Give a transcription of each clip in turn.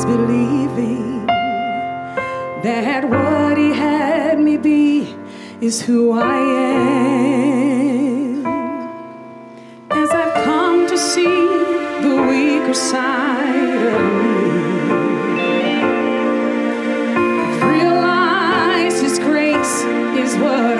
was believing that what he had me be is who I am. As I've come to see the weaker side of me, I've realized his grace is what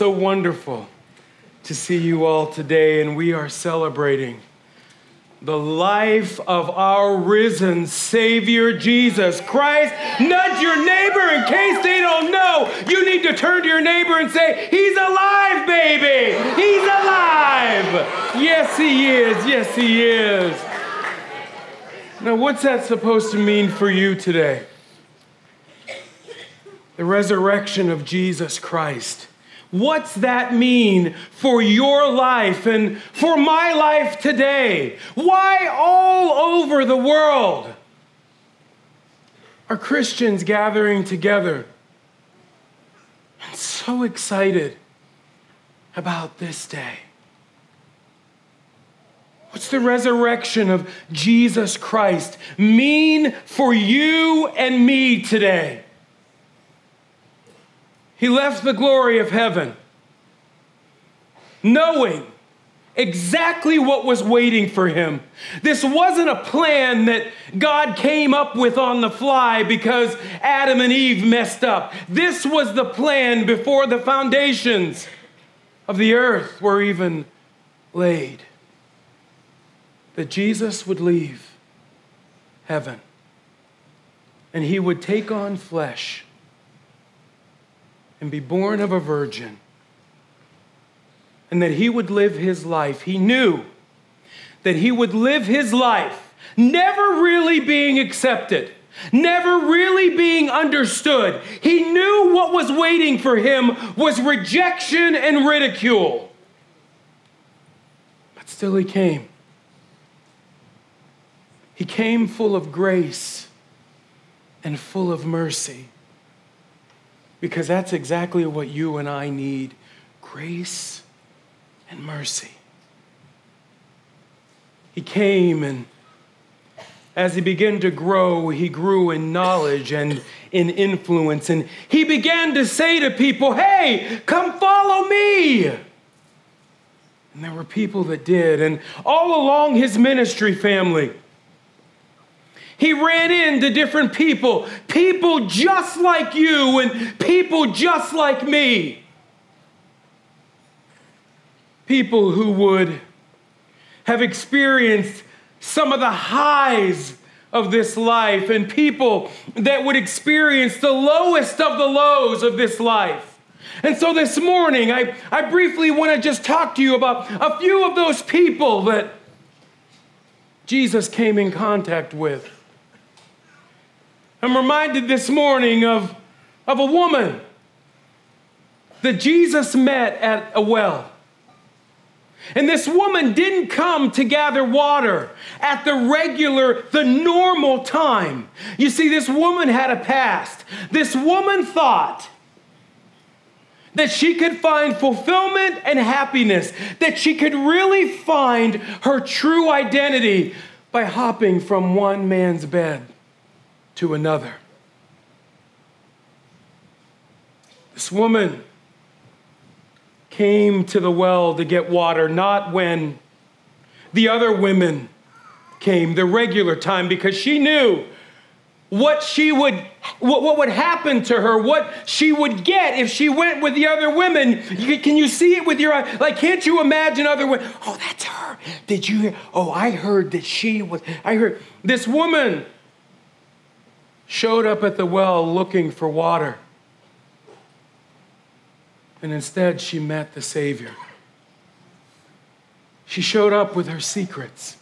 so wonderful to see you all today, and we are celebrating the life of our risen Savior Jesus Christ. Nudge your neighbor in case they don't know. You need to turn to your neighbor and say, He's alive, baby! He's alive! Yes, He is. Yes, He is. Now, what's that supposed to mean for you today? The resurrection of Jesus Christ. What's that mean for your life and for my life today? Why all over the world are Christians gathering together and so excited about this day? What's the resurrection of Jesus Christ mean for you and me today? He left the glory of heaven, knowing exactly what was waiting for him. This wasn't a plan that God came up with on the fly because Adam and Eve messed up. This was the plan before the foundations of the earth were even laid. That Jesus would leave heaven and he would take on flesh and be born of a virgin, and that he would live his life. He knew that he would live his life never really being accepted, never really being understood. He knew what was waiting for him was rejection and ridicule. But still, he came. He came full of grace and full of mercy. Because that's exactly what you and I need grace and mercy. He came and as he began to grow, he grew in knowledge and in influence. And he began to say to people, Hey, come follow me. And there were people that did. And all along his ministry family, he ran into different people, people just like you and people just like me. People who would have experienced some of the highs of this life and people that would experience the lowest of the lows of this life. And so this morning, I, I briefly want to just talk to you about a few of those people that Jesus came in contact with. I'm reminded this morning of, of a woman that Jesus met at a well. And this woman didn't come to gather water at the regular, the normal time. You see, this woman had a past. This woman thought that she could find fulfillment and happiness, that she could really find her true identity by hopping from one man's bed to another. This woman came to the well to get water, not when the other women came, the regular time, because she knew what she would what, what would happen to her what she would get if she went with the other women. You, can you see it with your eye? Like can't you imagine other women oh that's her. Did you hear? Oh i heard that she was i heard this woman showed up at the well looking for water. And instead, she met the Savior. She showed up with her secrets.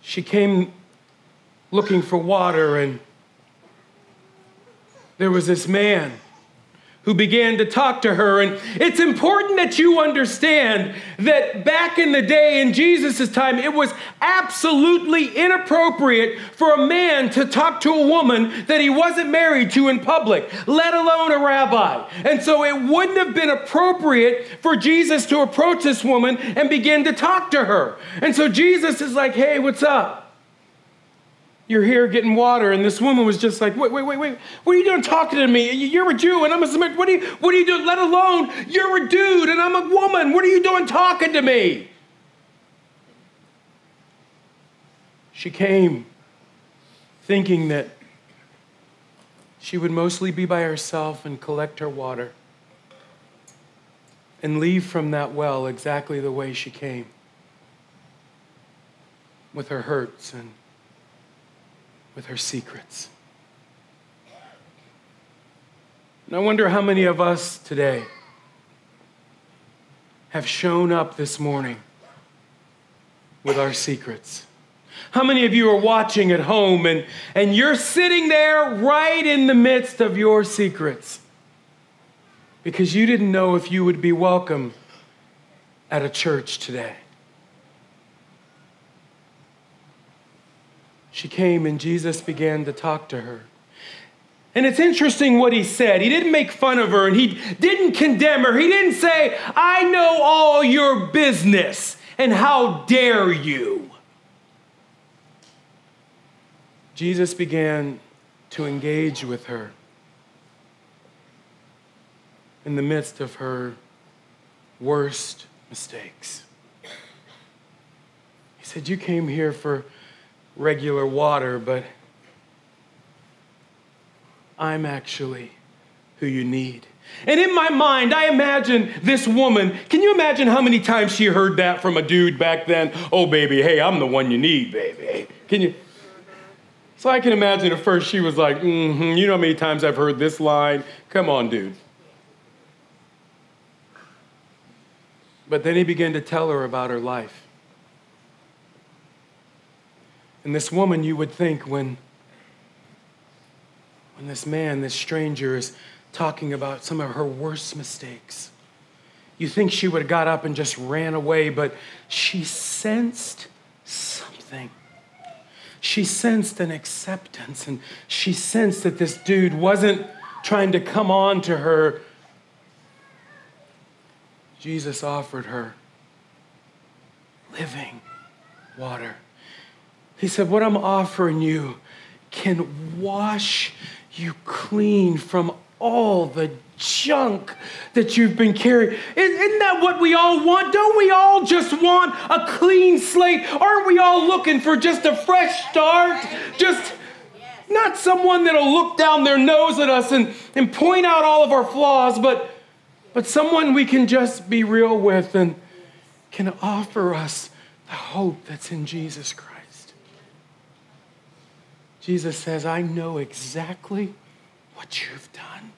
She came looking for water, and there was this man who began to talk to her. And it's important that you understand that back in the day, in Jesus' time, it was absolutely inappropriate for a man to talk to a woman that he wasn't married to in public, let alone a rabbi. And so it wouldn't have been appropriate for Jesus to approach this woman and begin to talk to her. And so Jesus is like, hey, what's up? You're here getting water. And this woman was just like, wait, wait, wait, wait. What are you doing talking to me? You're a Jew and I'm a Samaritan. What are you, what are you doing? Let alone you're a dude and I'm a woman. What are you doing talking to me? She came thinking that she would mostly be by herself and collect her water and leave from that well exactly the way she came with her hurts and with her secrets. And I wonder how many of us today have shown up this morning with our secrets. How many of you are watching at home and, and you're sitting there right in the midst of your secrets because you didn't know if you would be welcome at a church today? She came and Jesus began to talk to her. And it's interesting what he said. He didn't make fun of her and he didn't condemn her. He didn't say, I know all your business and how dare you. Jesus began to engage with her in the midst of her worst mistakes. He said, You came here for regular water, but I'm actually who you need. And in my mind, I imagine this woman. Can you imagine how many times she heard that from a dude back then? Oh, baby, hey, I'm the one you need, baby. Can you? So I can imagine at first she was like, mm hmm, you know how many times I've heard this line? Come on, dude. But then he began to tell her about her life. And this woman, you would think, when when this man, this stranger, is talking about some of her worst mistakes. You think she would have got up and just ran away, but she sensed something. She sensed an acceptance, and she sensed that this dude wasn't trying to come on to her. Jesus offered her living water. He said, What I'm offering you can wash you clean from all the junk that you've been carrying. Isn't that what we all want? Don't we all just want a clean slate? Aren't we all looking for just a fresh start? Just not someone that'll look down their nose at us and, and point out all of our flaws, but, but someone we can just be real with and can offer us the hope that's in Jesus Christ. Jesus says, I know exactly what you've done,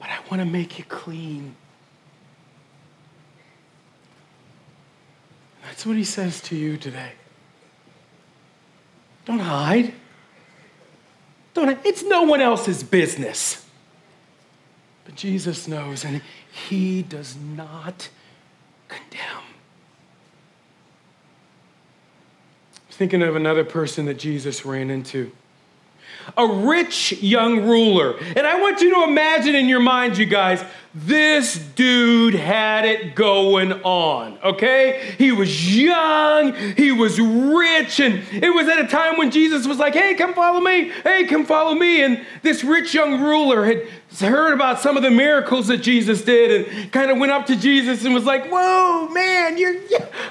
but I want to make you clean. That's what he says to you today. Don't hide. Don't, it's no one else's business. But Jesus knows, and he does not condemn. Thinking of another person that Jesus ran into. A rich young ruler. And I want you to imagine in your minds, you guys, this dude had it going on, okay? He was young, he was rich, and it was at a time when Jesus was like, hey, come follow me, hey, come follow me. And this rich young ruler had heard about some of the miracles that Jesus did and kind of went up to Jesus and was like, whoa, man, you're,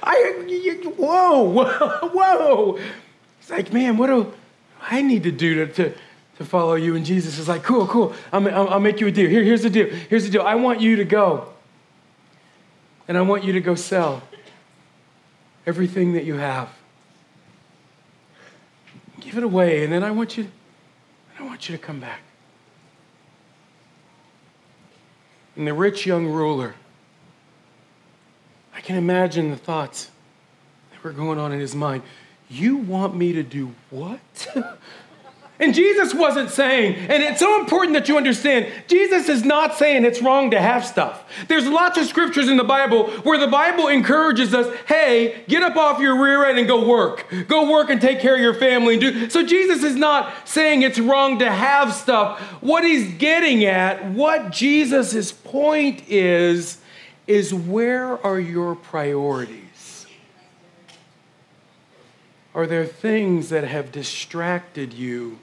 I, you, whoa, whoa, whoa. It's like, man, what do I need to do to, to to follow you. And Jesus is like, cool, cool. I'll, I'll, make you a deal. Here, here's the deal. Here's the deal. I want you to go. And I want you to go sell everything that you have. Give it away. And then I want you, I want you to come back. And the rich young ruler, I can imagine the thoughts that were going on in his mind. You want me to do what? And Jesus wasn't saying, and it's so important that you understand, Jesus is not saying it's wrong to have stuff. There's lots of scriptures in the Bible where the Bible encourages us, hey, get up off your rear end and go work. Go work and take care of your family. And do. So Jesus is not saying it's wrong to have stuff. What he's getting at, what Jesus' point is, is where are your priorities? Are there things that have distracted you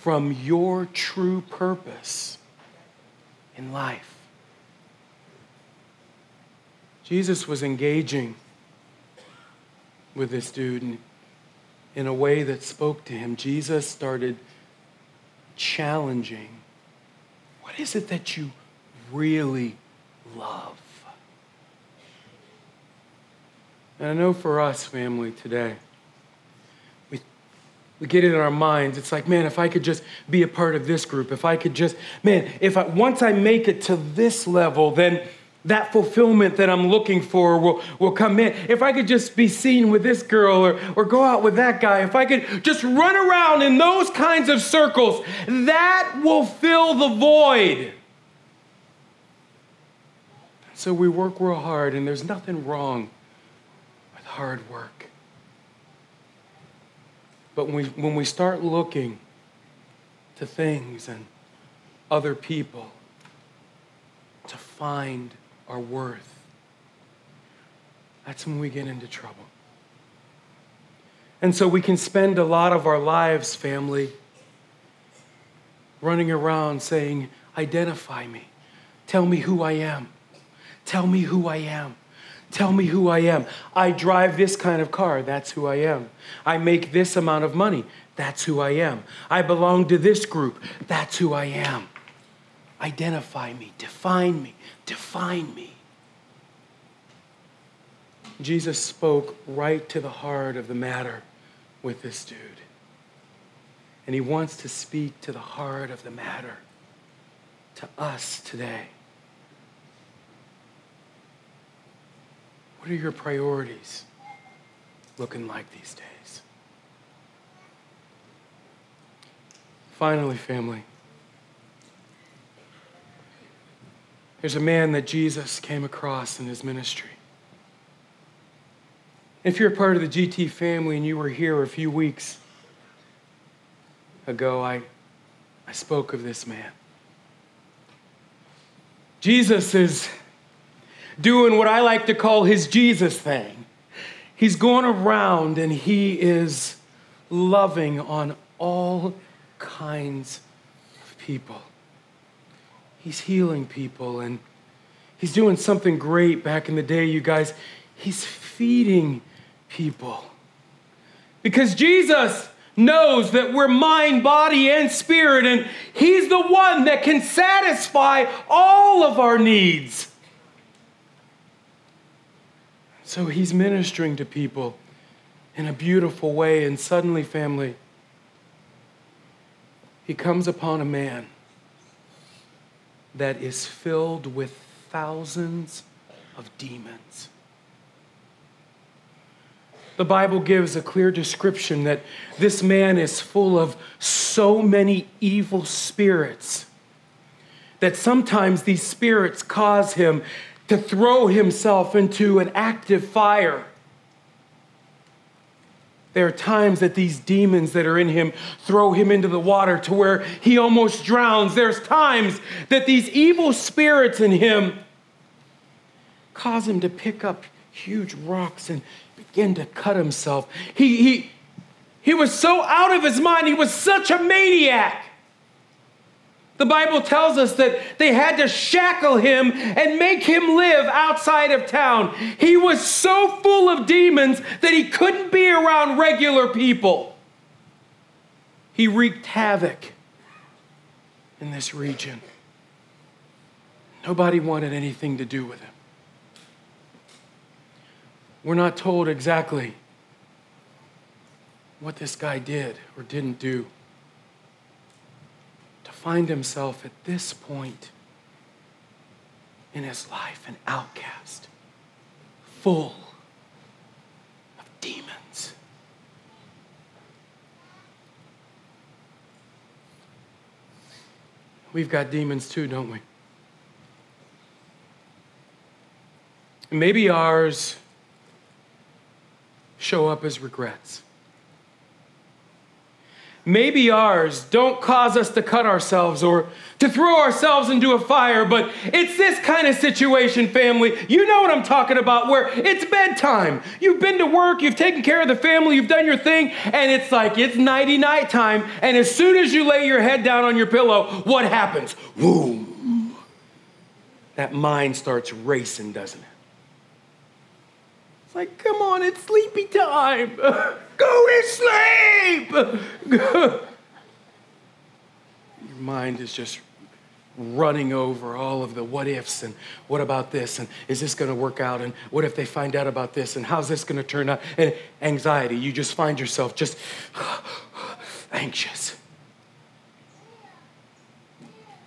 from your true purpose in life. Jesus was engaging with this dude in a way that spoke to him. Jesus started challenging. What is it that you really love? And I know for us, family, today, we get it in our minds. It's like, man, if I could just be a part of this group, if I could just, man, if I, once I make it to this level, then that fulfillment that I'm looking for will, will come in. If I could just be seen with this girl or, or go out with that guy, if I could just run around in those kinds of circles, that will fill the void. So we work real hard, and there's nothing wrong with hard work. But when we, when we start looking to things and other people to find our worth, that's when we get into trouble. And so we can spend a lot of our lives, family, running around saying, Identify me. Tell me who I am. Tell me who I am. Tell me who I am. I drive this kind of car. That's who I am. I make this amount of money. That's who I am. I belong to this group. That's who I am. Identify me. Define me. Define me. Jesus spoke right to the heart of the matter with this dude. And he wants to speak to the heart of the matter to us today. What are your priorities looking like these days? Finally, family, there's a man that Jesus came across in his ministry. If you're a part of the GT family and you were here a few weeks ago, I, I spoke of this man. Jesus is doing what I like to call his Jesus thing. He's going around and he is loving on all kinds of people. He's healing people and he's doing something great back in the day, you guys. He's feeding people. Because Jesus knows that we're mind, body, and spirit, and He's the one that can satisfy all of our needs. So He's ministering to people in a beautiful way, and suddenly, family, He comes upon a man that is filled with thousands of demons. The Bible gives a clear description that this man is full of so many evil spirits that sometimes these spirits cause him to throw himself into an active fire. There are times that these demons that are in him throw him into the water to where he almost drowns. There's times that these evil spirits in him cause him to pick up huge rocks and begin to cut himself. He, he, he was so out of his mind. He was such a maniac. The Bible tells us that they had to shackle him and make him live outside of town. He was so full of demons that he couldn't be around regular people. He wreaked havoc in this region. Nobody wanted anything to do with him. We're not told exactly what this guy did or didn't do find himself at this point in his life an outcast, full of demons. We've got demons too, don't we? maybe ours show up as regrets. Maybe ours don't cause us to cut ourselves or to throw ourselves into a fire, but it's this kind of situation, family. You know what I'm talking about, where it's bedtime. You've been to work, you've taken care of the family, you've done your thing, and it's like it's nighty night time. And as soon as you lay your head down on your pillow, what happens? Boom. That mind starts racing, doesn't it? It's like, come on, it's sleepy time. Go to sleep. Your mind is just running over all of the what ifs and what about this and is this going to work out and what if they find out about this and how's this going to turn out and anxiety you just find yourself just anxious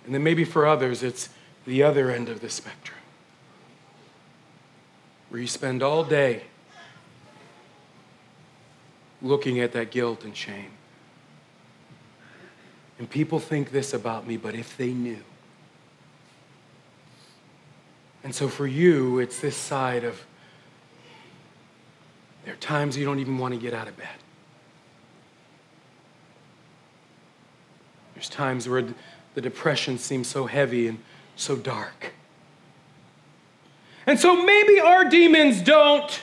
and then maybe for others it's the other end of the spectrum where you spend all day looking at that guilt and shame and people think this about me but if they knew and so for you, it's this side of there are times you don't even want to get out of bed. There's times where the depression seems so heavy and so dark. And so maybe our demons don't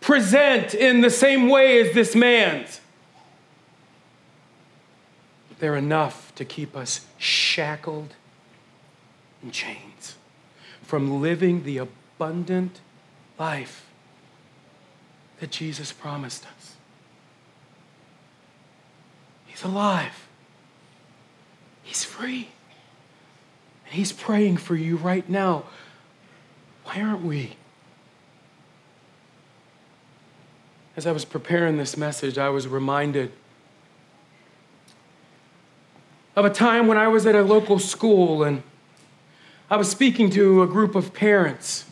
present in the same way as this man's. They're enough to keep us shackled in chains from living the abundant life that Jesus promised us. He's alive, He's free, and He's praying for you right now. Why aren't we? As I was preparing this message, I was reminded of a time when I was at a local school and I was speaking to a group of parents.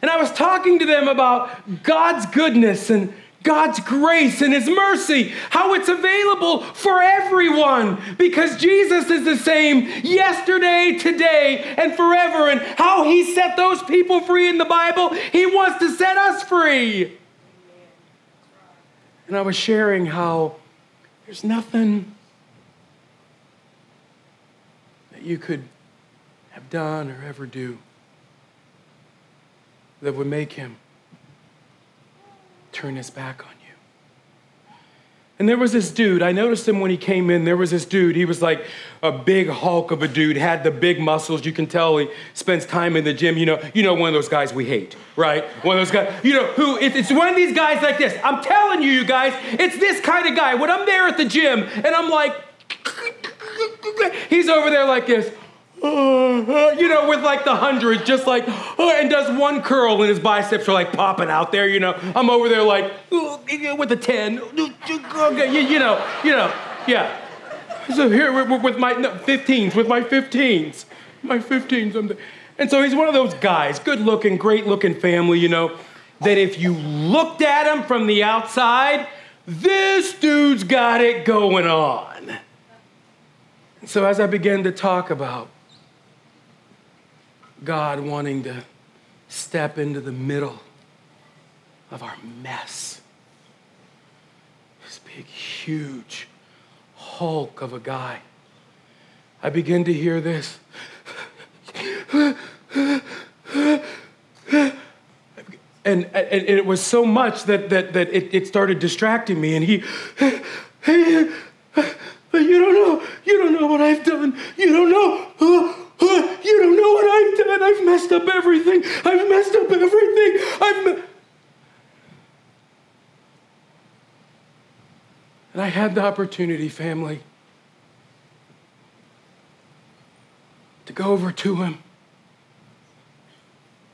And I was talking to them about God's goodness and God's grace and His mercy, how it's available for everyone because Jesus is the same yesterday, today, and forever. And how He set those people free in the Bible, He wants to set us free. And I was sharing how there's nothing that you could have done or ever do that would make him turn his back on you. And there was this dude, I noticed him when he came in. There was this dude, he was like a big hulk of a dude, had the big muscles. You can tell he spends time in the gym. You know, you know one of those guys we hate, right? One of those guys, you know, who it's one of these guys like this. I'm telling you, you guys, it's this kind of guy. When I'm there at the gym and I'm like, He's over there like this. Uh, you know, with like the hundred, just like, uh, and does one curl and his biceps are like popping out there, you know. I'm over there like, with a 10, okay, you know, you know, yeah. So here with my 15s, with my 15s, my 15s. And so he's one of those guys, good looking, great looking family, you know, that if you looked at him from the outside, this dude's got it going on. So, as I began to talk about God wanting to step into the middle of our mess, this big, huge hulk of a guy, I begin to hear this. And, and, it was so much that, that, that it, it started distracting me. And he, you don't know. You don't know what I've done. You don't know. Uh, uh, you don't know what I've done. I've messed up everything. I've messed up everything. I've. Me- and I had the opportunity, family, to go over to him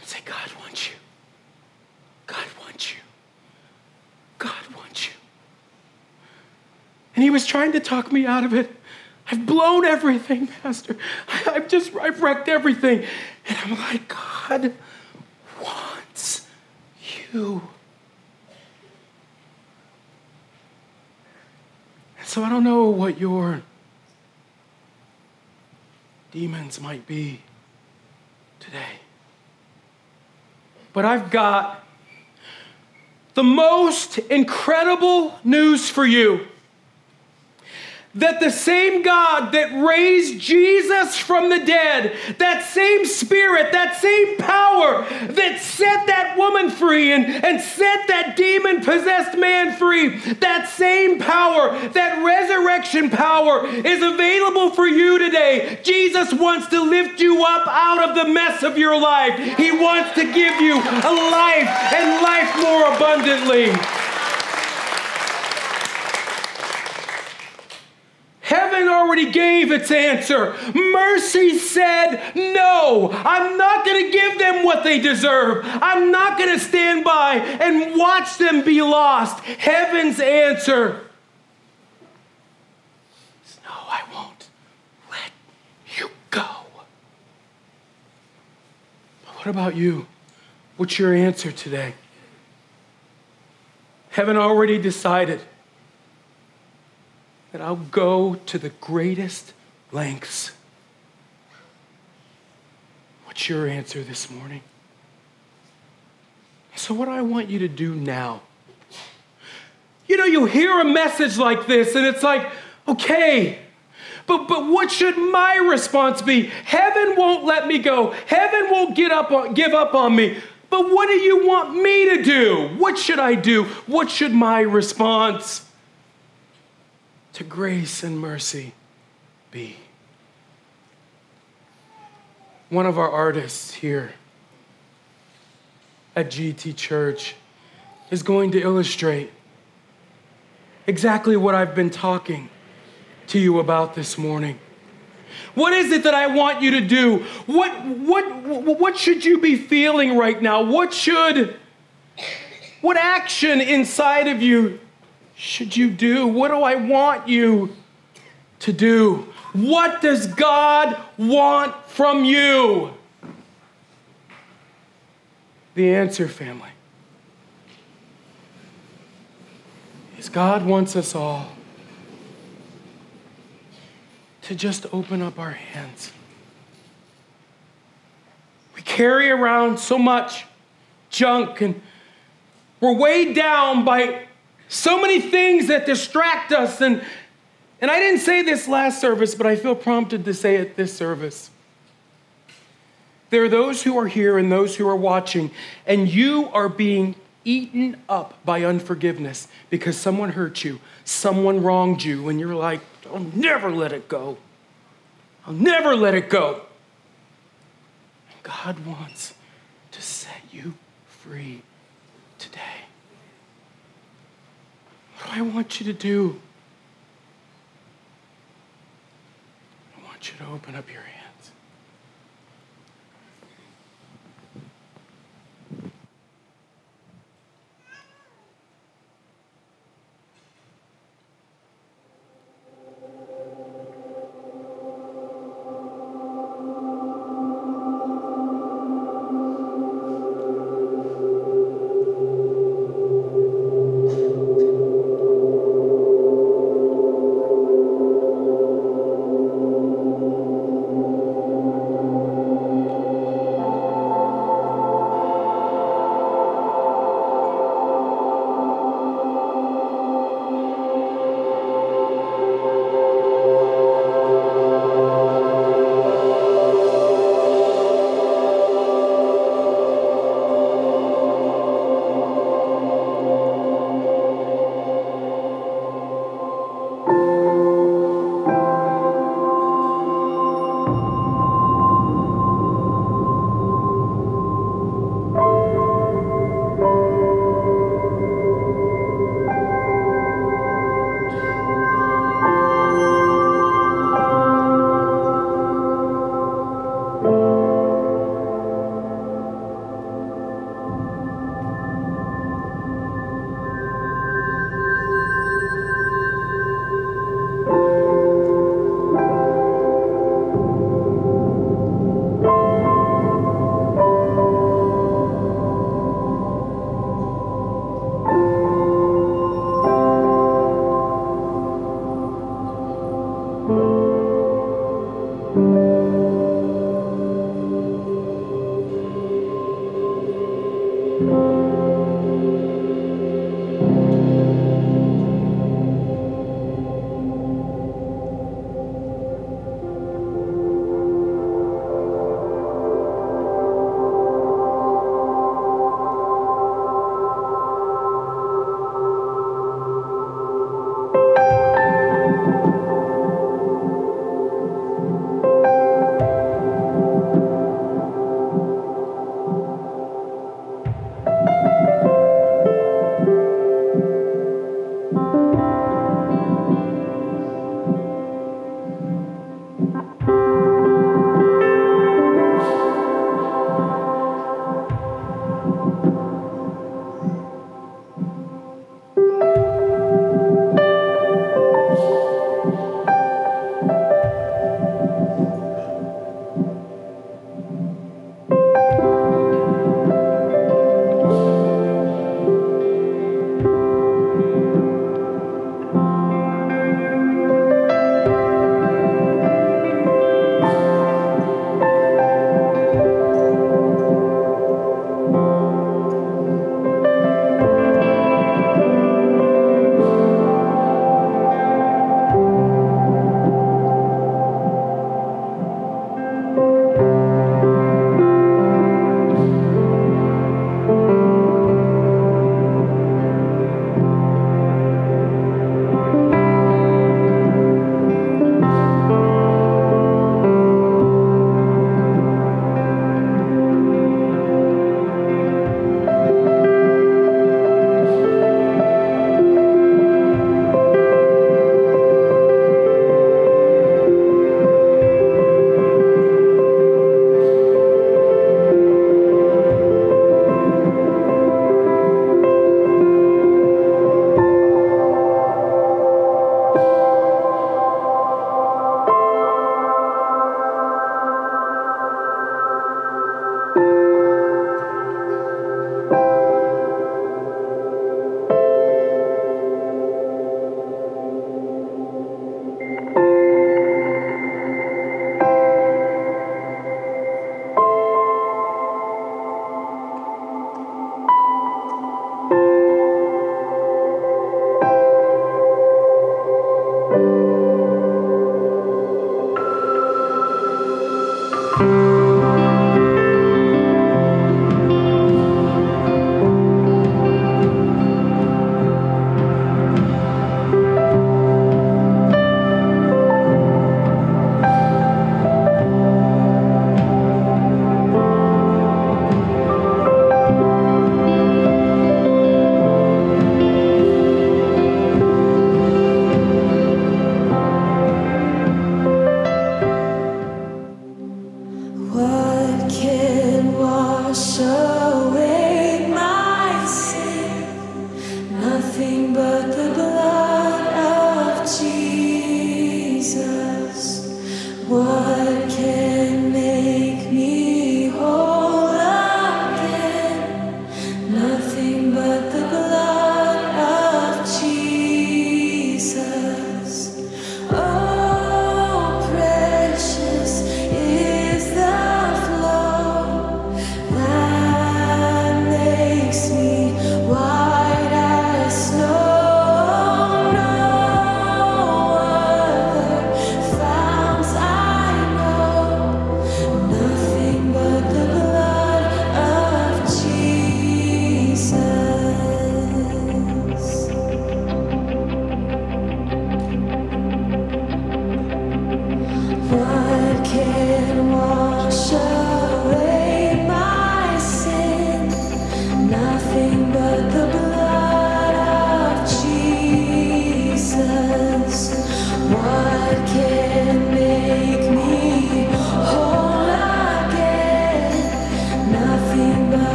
and say, God wants you. God wants you. God wants you. And he was trying to talk me out of it. I've blown everything, Pastor. I've just, I've wrecked everything. And I'm like, God wants you. And so I don't know what your demons might be today. But I've got the most incredible news for you that the same God that raised Jesus from the dead, that same spirit, that same power that set that woman free and, and set that demon possessed man free, that same power, that resurrection power is available for you today. Jesus wants to lift you up out of the mess of your life. He wants to give you a life and life more abundantly. Already gave its answer. Mercy said, No, I'm not going to give them what they deserve. I'm not going to stand by and watch them be lost. Heaven's answer is, No, I won't let you go. But what about you? What's your answer today? Heaven already decided that I'll go to the greatest lengths. What's your answer this morning? So, what do I want you to do now, you know, you hear a message like this, and it's like, okay, but, but what should my response be? Heaven won't let me go. Heaven won't get up on, give up on me. But what do you want me to do? What should I do? What should my response to grace and mercy be? One of our artists here at GT Church is going to illustrate exactly what I've been talking to you about this morning. What is it that I want you to do? What, what, what should you be feeling right now? What should, what action inside of you should you do? What do I want you to do? What does God want from you? The answer, family, is God wants us all to just open up our hands. We carry around so much junk and we're weighed down by so many things that distract us. And, and I didn't say this last service, but I feel prompted to say it this service. There are those who are here and those who are watching, and you are being eaten up by unforgiveness because someone hurt you, someone wronged you, and you're like, I'll never let it go. I'll never let it go. And God wants to set you free today. What do I want you to do? I want you to open up your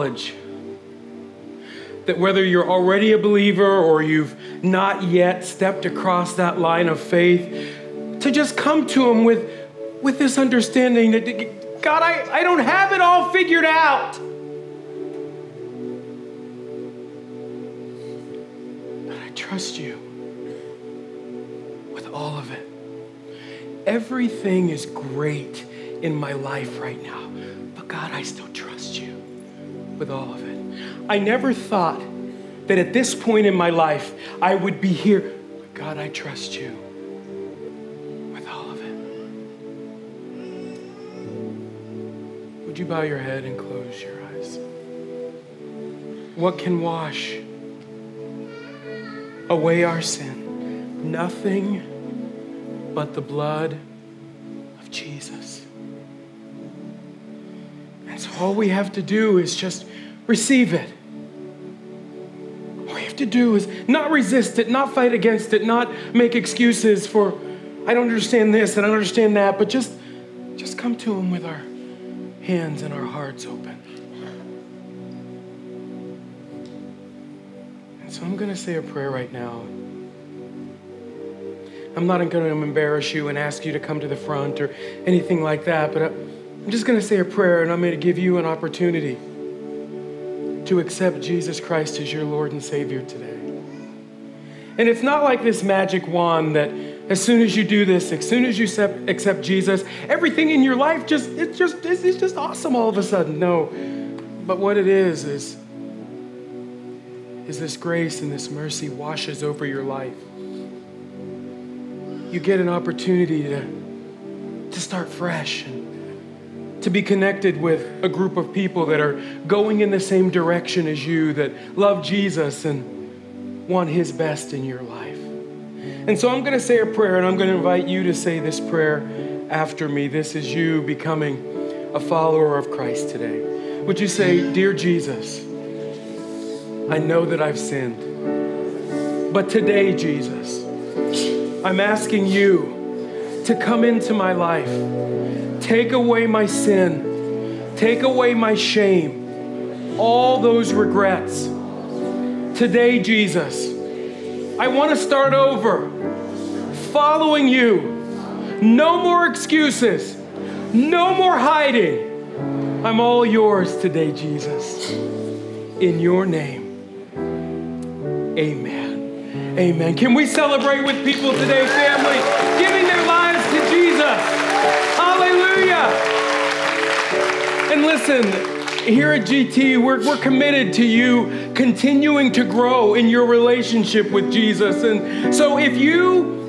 To acknowledge that whether you're already a believer or you've not yet stepped across that line of faith, to just come to Him with, with this understanding that, God, I, I don't have it all figured out. But I trust you with all of it. Everything is great in my life right now, but God, I still trust you with all of it. I never thought that at this point in my life I would be here. God, I trust you with all of it. Would you bow your head and close your eyes? What can wash away our sin? Nothing but the blood of Jesus. And so all we have to do is just receive it. All you have to do is not resist it, not fight against it, not make excuses for I don't understand this and I don't understand that, but just just come to him with our hands and our hearts open. And so I'm going to say a prayer right now. I'm not going to embarrass you and ask you to come to the front or anything like that, but I'm just going to say a prayer and I'm going to give you an opportunity to accept Jesus Christ as your Lord and Savior today. And it's not like this magic wand that as soon as you do this, as soon as you accept Jesus, everything in your life just it's just it's just awesome all of a sudden. No. But what it is is is this grace and this mercy washes over your life. You get an opportunity to, to start fresh and to be connected with a group of people that are going in the same direction as you, that love Jesus and want His best in your life. And so I'm going to say a prayer, and I'm going to invite you to say this prayer after me. This is you becoming a follower of Christ today. Would you say, Dear Jesus, I know that I've sinned, but today, Jesus, I'm asking you to come into my life Take away my sin. Take away my shame. All those regrets. Today, Jesus, I want to start over following you. No more excuses. No more hiding. I'm all yours today, Jesus. In your name, amen. Amen. Can we celebrate with people today, family, giving their lives to Jesus? And listen, here at GT, we're, we're committed to you continuing to grow in your relationship with Jesus. And so if you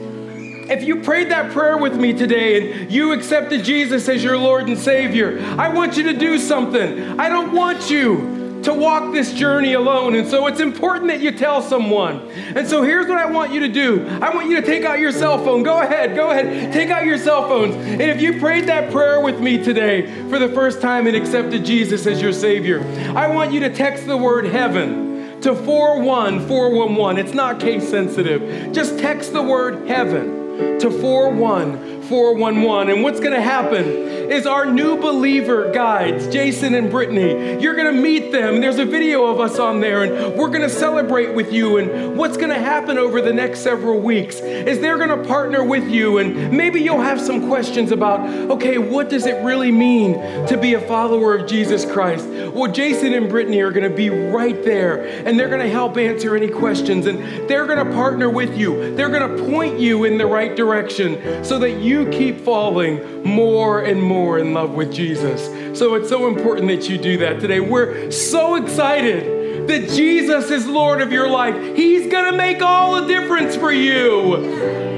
if you prayed that prayer with me today and you accepted Jesus as your Lord and Savior, I want you to do something. I don't want you to walk this journey alone. And so it's important that you tell someone. And so here's what I want you to do I want you to take out your cell phone. Go ahead, go ahead, take out your cell phones. And if you prayed that prayer with me today for the first time and accepted Jesus as your Savior, I want you to text the word heaven to 41411. It's not case sensitive. Just text the word heaven to 41411. And what's going to happen is our new believer guides, Jason and Brittany. You're going to meet them. There's a video of us on there, and we're going to celebrate with you. And what's going to happen over the next several weeks is they're going to partner with you, and maybe you'll have some questions about, okay, what does it really mean to be a follower of Jesus Christ? Well, Jason and Brittany are going to be right there, and they're going to help answer any questions, and they're going to partner with you. They're going to point you in the right direction so that you keep falling more and more more in love with Jesus. So it's so important that you do that today. We're so excited that Jesus is Lord of your life. He's going to make all the difference for you.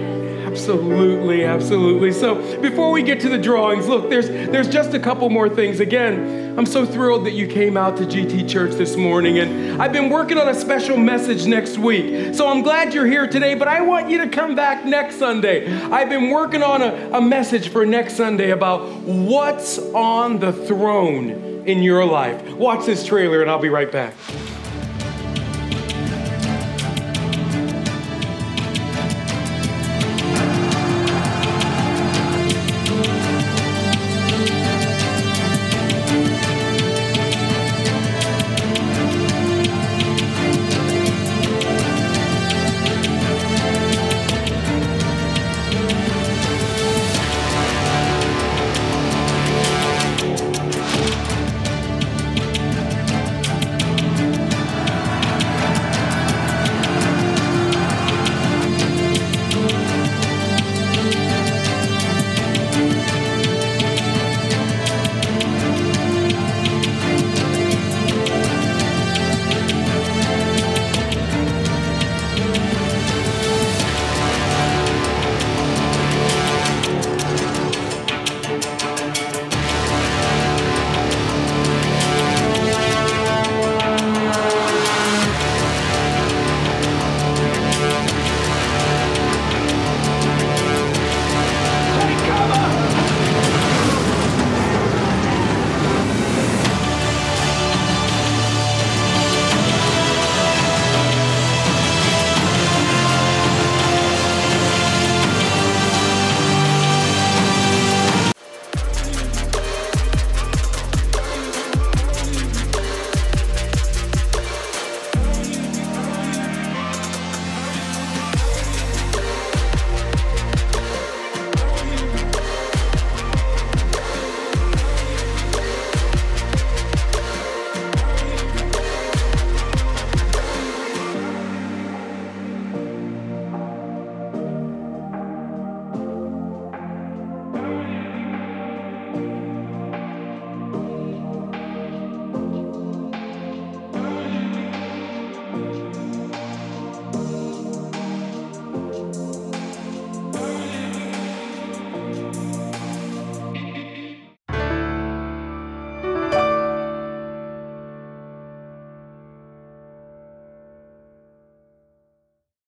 Absolutely, absolutely. So before we get to the drawings, look, there's there's just a couple more things. Again, I'm so thrilled that you came out to GT Church this morning, and I've been working on a special message next week. So I'm glad you're here today, but I want you to come back next Sunday. I've been working on a, a message for next Sunday about what's on the throne in your life. Watch this trailer and I'll be right back.